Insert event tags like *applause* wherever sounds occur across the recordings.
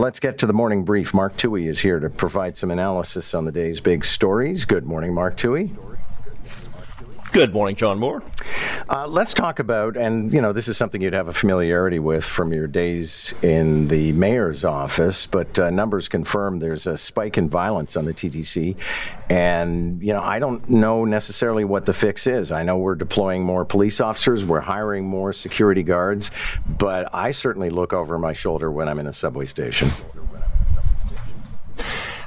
Let's get to the morning brief. Mark Towhey is here to provide some analysis on the day's big stories. Good morning, Mark Towhey. Good morning, John Moore. Uh, let's talk about, and you know, this is something you'd have a familiarity with from your days in the mayor's office, but uh, numbers confirm there's a spike in violence on the TTC. And, you know, I don't know necessarily what the fix is. I know we're deploying more police officers, we're hiring more security guards, but I certainly look over my shoulder when I'm in a subway station.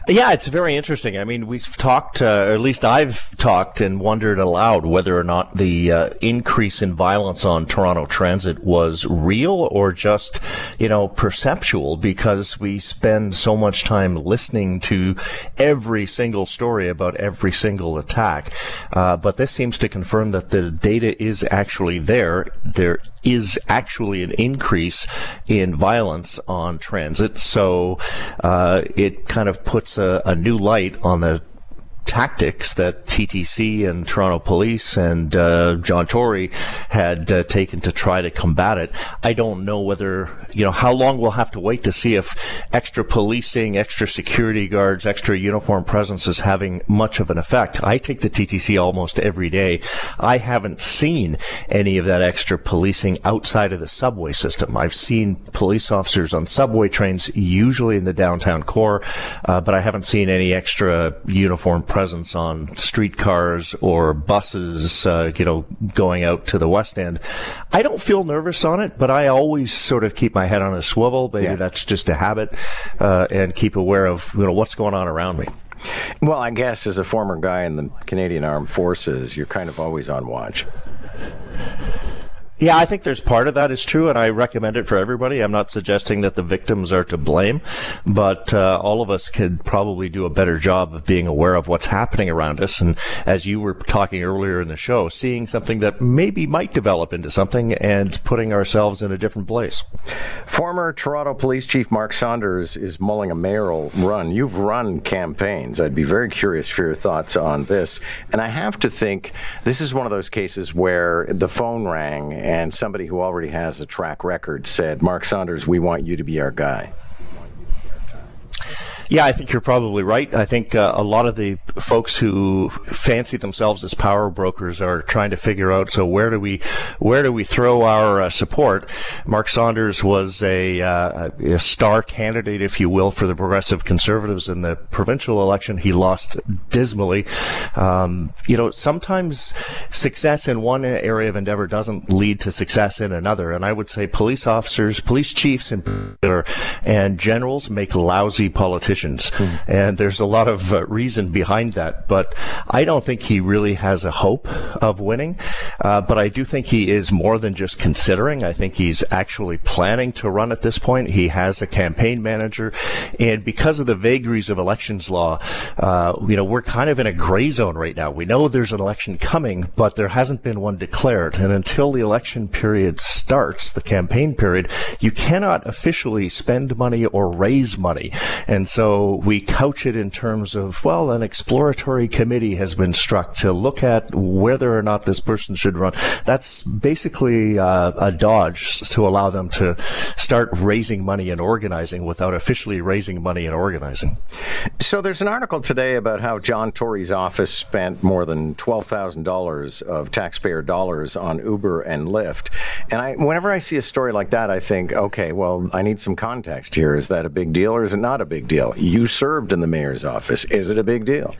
Yeah, it's very interesting. I mean, we've talked, uh, or at least I've talked and wondered aloud whether or not the uh, increase in violence on Toronto Transit was real or just, you know, perceptual because we spend so much time listening to every single story about every single attack. Uh, but this seems to confirm that the data is actually there. There is actually an increase in violence on transit. So uh, it kind of puts a, a new light on the tactics that TTC and Toronto Police and uh, John Tory had uh, taken to try to combat it. I don't know whether, you know, how long we'll have to wait to see if extra policing, extra security guards, extra uniform presence is having much of an effect. I take the TTC almost every day. I haven't seen any of that extra policing outside of the subway system. I've seen police officers on subway trains, usually in the downtown core, uh, but I haven't seen any extra uniform presence on streetcars or buses, uh, you know, going out to the West End. I don't feel nervous on it, but I always sort of keep my head on a swivel. Maybe yeah. that's just a habit, uh, and keep aware of you know what's going on around me. Well, I guess as a former guy in the Canadian Armed Forces, you're kind of always on watch. Yeah, I think there's part of that is true, and I recommend it for everybody. I'm not suggesting that the victims are to blame, but uh, all of us could probably do a better job of being aware of what's happening around us. And as you were talking earlier in the show, seeing something that maybe might develop into something and putting ourselves in a different place. Former Toronto Police Chief Mark Saunders is mulling a mayoral run. You've run campaigns. I'd be very curious for your thoughts on this. And I have to think this is one of those cases where the phone rang and somebody who already has a track record said, Mark Saunders, we want you to be our guy. Yeah, I think you're probably right. I think uh, a lot of the folks who fancy themselves as power brokers are trying to figure out. So where do we, where do we throw our uh, support? Mark Saunders was a, uh, a, star candidate, if you will, for the Progressive Conservatives in the provincial election. He lost dismally. Um, you know, sometimes success in one area of endeavor doesn't lead to success in another. And I would say police officers, police chiefs in particular, and generals make lousy politicians politicians. Mm. And there's a lot of uh, reason behind that. But I don't think he really has a hope of winning. Uh, but I do think he is more than just considering. I think he's actually planning to run at this point. He has a campaign manager. And because of the vagaries of elections law, uh, you know, we're kind of in a gray zone right now. We know there's an election coming, but there hasn't been one declared. And until the election period starts, the campaign period, you cannot officially spend money or raise money. And so so we couch it in terms of, well, an exploratory committee has been struck to look at whether or not this person should run. That's basically uh, a dodge to allow them to start raising money and organizing without officially raising money and organizing. So there's an article today about how John Tory's office spent more than $12,000 of taxpayer dollars on Uber and Lyft. And I, whenever I see a story like that, I think, okay, well, I need some context here. Is that a big deal or is it not a big deal? You served in the mayor's office. Is it a big deal?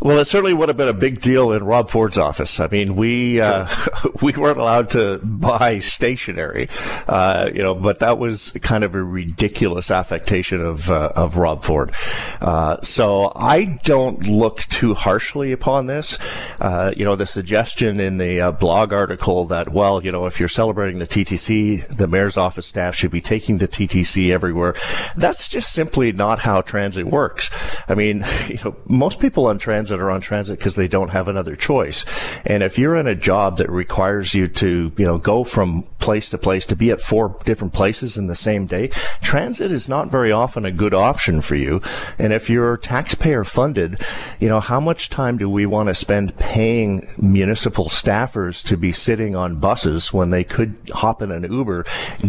Well, it certainly would have been a big deal in Rob Ford's office. I mean, we uh, *laughs* *laughs* we weren't allowed to buy stationery, uh, you know, but that was kind of a ridiculous affectation of uh, of Rob Ford. Uh, so I don't look too harshly upon this. Uh, you know, the suggestion in the uh, blog article that well, you know, if you're celebrating the TTC, the mayor's office staff should be taking the TTC everywhere. That's just simply not how transit works. I mean, *laughs* you know, most people on transit are on transit because they don't have another choice. And if you're in a job that re- requires you to, you know, go from place to place to be at four different places in the same day. Transit is not very often a good option for you. And if you're taxpayer funded, you know, how much time do we want to spend paying municipal staffers to be sitting on buses when they could hop in an Uber,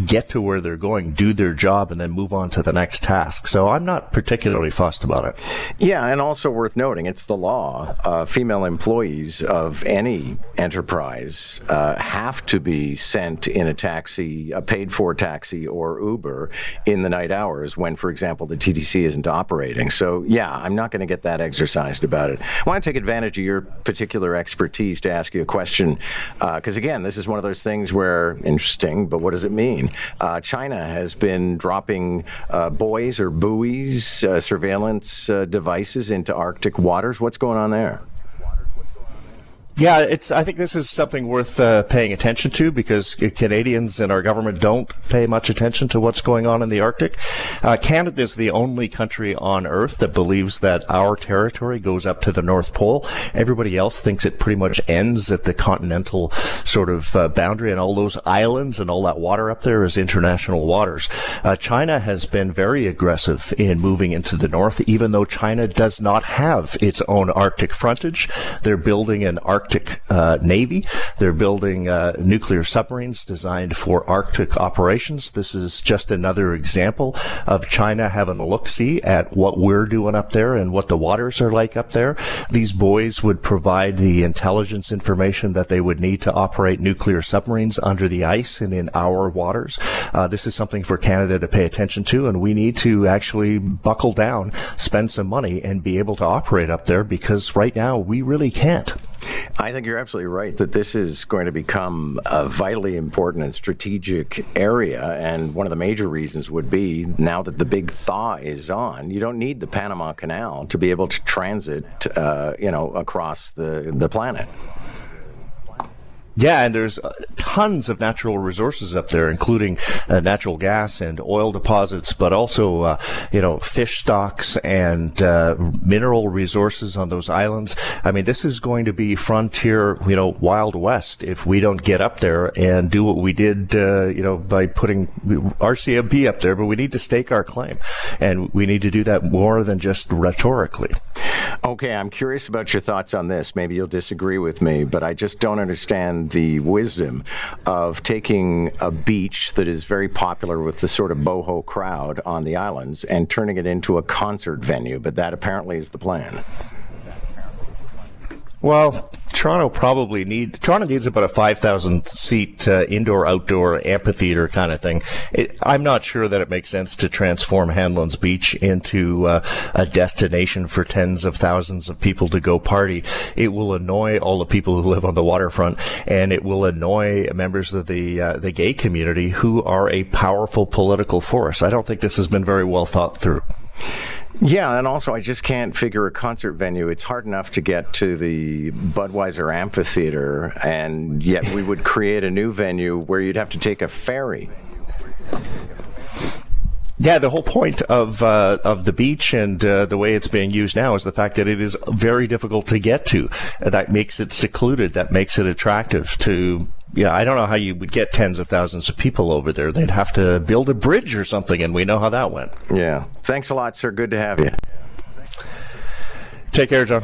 get to where they're going, do their job, and then move on to the next task? So I'm not particularly fussed about it. Yeah, and also worth noting, it's the law. Uh, female employees of any enterprise uh, have to be sent in a taxi, a paid for taxi or Uber in the night hours when, for example, the TTC isn't operating. So, yeah, I'm not going to get that exercised about it. I want to take advantage of your particular expertise to ask you a question, because uh, again, this is one of those things where interesting, but what does it mean? Uh, China has been dropping uh, buoys or buoys, uh, surveillance uh, devices into Arctic waters. What's going on there? Yeah, it's. I think this is something worth uh, paying attention to because Canadians and our government don't pay much attention to what's going on in the Arctic. Uh, Canada is the only country on Earth that believes that our territory goes up to the North Pole. Everybody else thinks it pretty much ends at the continental sort of uh, boundary, and all those islands and all that water up there is international waters. Uh, China has been very aggressive in moving into the north, even though China does not have its own Arctic frontage. They're building an Arctic Arctic uh, Navy. They're building uh, nuclear submarines designed for Arctic operations. This is just another example of China having a look see at what we're doing up there and what the waters are like up there. These buoys would provide the intelligence information that they would need to operate nuclear submarines under the ice and in our waters. Uh, this is something for Canada to pay attention to, and we need to actually buckle down, spend some money, and be able to operate up there because right now we really can't. I think you're absolutely right that this is going to become a vitally important and strategic area. And one of the major reasons would be now that the big thaw is on, you don't need the Panama Canal to be able to transit, uh, you know, across the, the planet. Yeah, and there's uh, tons of natural resources up there, including uh, natural gas and oil deposits, but also, uh, you know, fish stocks and uh, mineral resources on those islands. I mean, this is going to be frontier, you know, Wild West if we don't get up there and do what we did, uh, you know, by putting RCMP up there, but we need to stake our claim. And we need to do that more than just rhetorically. Okay, I'm curious about your thoughts on this. Maybe you'll disagree with me, but I just don't understand the wisdom of taking a beach that is very popular with the sort of boho crowd on the islands and turning it into a concert venue. But that apparently is the plan. Well, Toronto probably need Toronto needs about a five thousand seat uh, indoor outdoor amphitheater kind of thing. It, I'm not sure that it makes sense to transform Hanlan's Beach into uh, a destination for tens of thousands of people to go party. It will annoy all the people who live on the waterfront, and it will annoy members of the uh, the gay community who are a powerful political force. I don't think this has been very well thought through. Yeah, and also I just can't figure a concert venue. It's hard enough to get to the Budweiser Amphitheater, and yet we would create a new venue where you'd have to take a ferry. Yeah, the whole point of uh, of the beach and uh, the way it's being used now is the fact that it is very difficult to get to. That makes it secluded. That makes it attractive to. Yeah, I don't know how you would get tens of thousands of people over there. They'd have to build a bridge or something, and we know how that went. Yeah. Thanks a lot, sir. Good to have you. Take care, John.